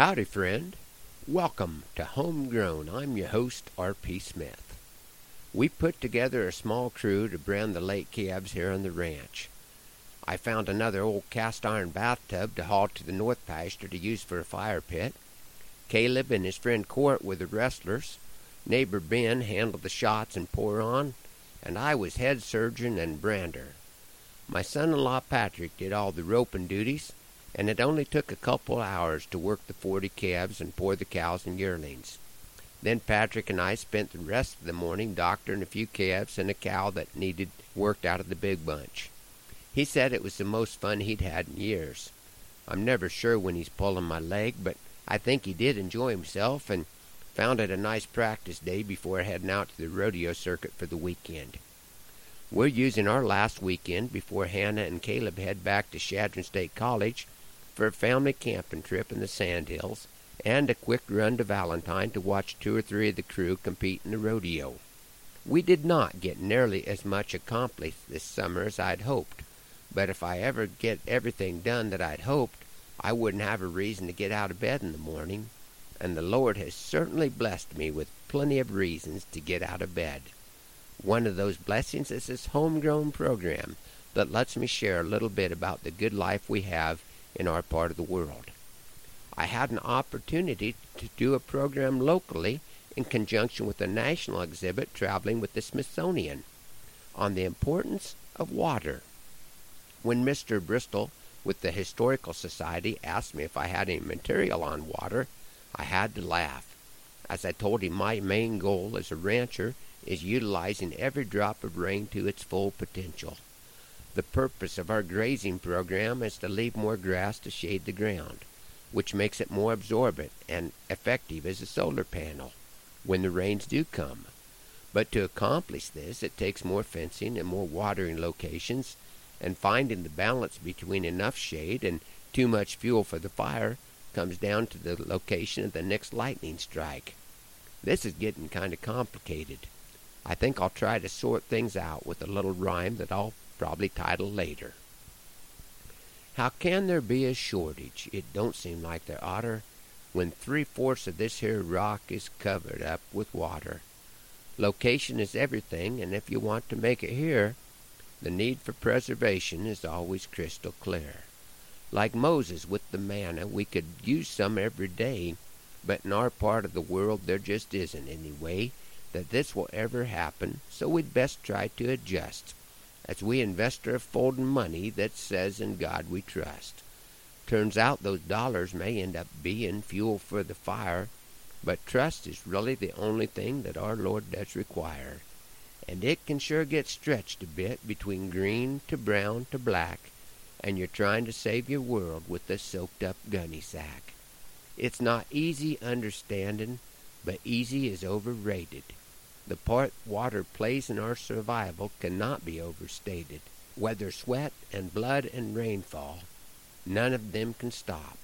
Howdy, friend. Welcome to Homegrown. I'm your host, R.P. Smith. We put together a small crew to brand the lake calves here on the ranch. I found another old cast iron bathtub to haul to the north pasture to use for a fire pit. Caleb and his friend Court were the wrestlers. Neighbor Ben handled the shots and pour on, and I was head surgeon and brander. My son in law Patrick did all the roping duties, and it only took a couple hours to work the forty calves and pour the cows and yearlings. Then Patrick and I spent the rest of the morning doctoring a few calves and a cow that needed worked out of the big bunch. He said it was the most fun he'd had in years. I'm never sure when he's pulling my leg, but I think he did enjoy himself and found it a nice practice day before heading out to the rodeo circuit for the weekend. We're using our last weekend before Hannah and Caleb head back to Chadron State College for a family camping trip in the Sandhills and a quick run to Valentine to watch two or three of the crew compete in the rodeo. We did not get nearly as much accomplished this summer as I'd hoped, but if I ever get everything done that I'd hoped, I wouldn't have a reason to get out of bed in the morning, and the Lord has certainly blessed me with plenty of reasons to get out of bed. One of those blessings is this homegrown program that lets me share a little bit about the good life we have in our part of the world. I had an opportunity to do a program locally in conjunction with a national exhibit traveling with the Smithsonian on the importance of water. When Mr. Bristol with the Historical Society asked me if I had any material on water, I had to laugh, as I told him my main goal as a rancher is utilizing every drop of rain to its full potential. The purpose of our grazing program is to leave more grass to shade the ground, which makes it more absorbent and effective as a solar panel when the rains do come. But to accomplish this, it takes more fencing and more watering locations, and finding the balance between enough shade and too much fuel for the fire comes down to the location of the next lightning strike. This is getting kind of complicated. I think I'll try to sort things out with a little rhyme that I'll probably title later. How can there be a shortage? It don't seem like there oughter, when three-fourths of this here rock is covered up with water. Location is everything, and if you want to make it here, the need for preservation is always crystal clear. Like Moses with the manna, we could use some every day, but in our part of the world there just isn't any way that this will ever happen, so we'd best try to adjust as we invest our folding money that says in God we trust. Turns out those dollars may end up being fuel for the fire, but trust is really the only thing that our Lord does require. And it can sure get stretched a bit between green to brown to black, and you're trying to save your world with a soaked up gunny sack. It's not easy understanding, but easy is overrated. The part water plays in our survival cannot be overstated. Whether sweat and blood and rainfall, none of them can stop.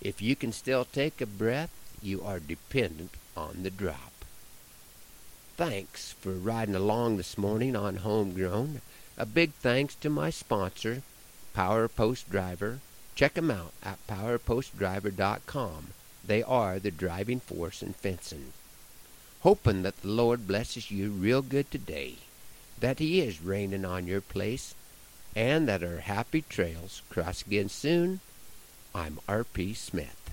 If you can still take a breath, you are dependent on the drop. Thanks for riding along this morning on Homegrown. A big thanks to my sponsor, Power Post Driver. Check 'em out at powerpostdriver.com. They are the driving force in fencing hoping that the Lord blesses you real good today, that He is raining on your place, and that our happy trails cross again soon. I'm R.P. Smith.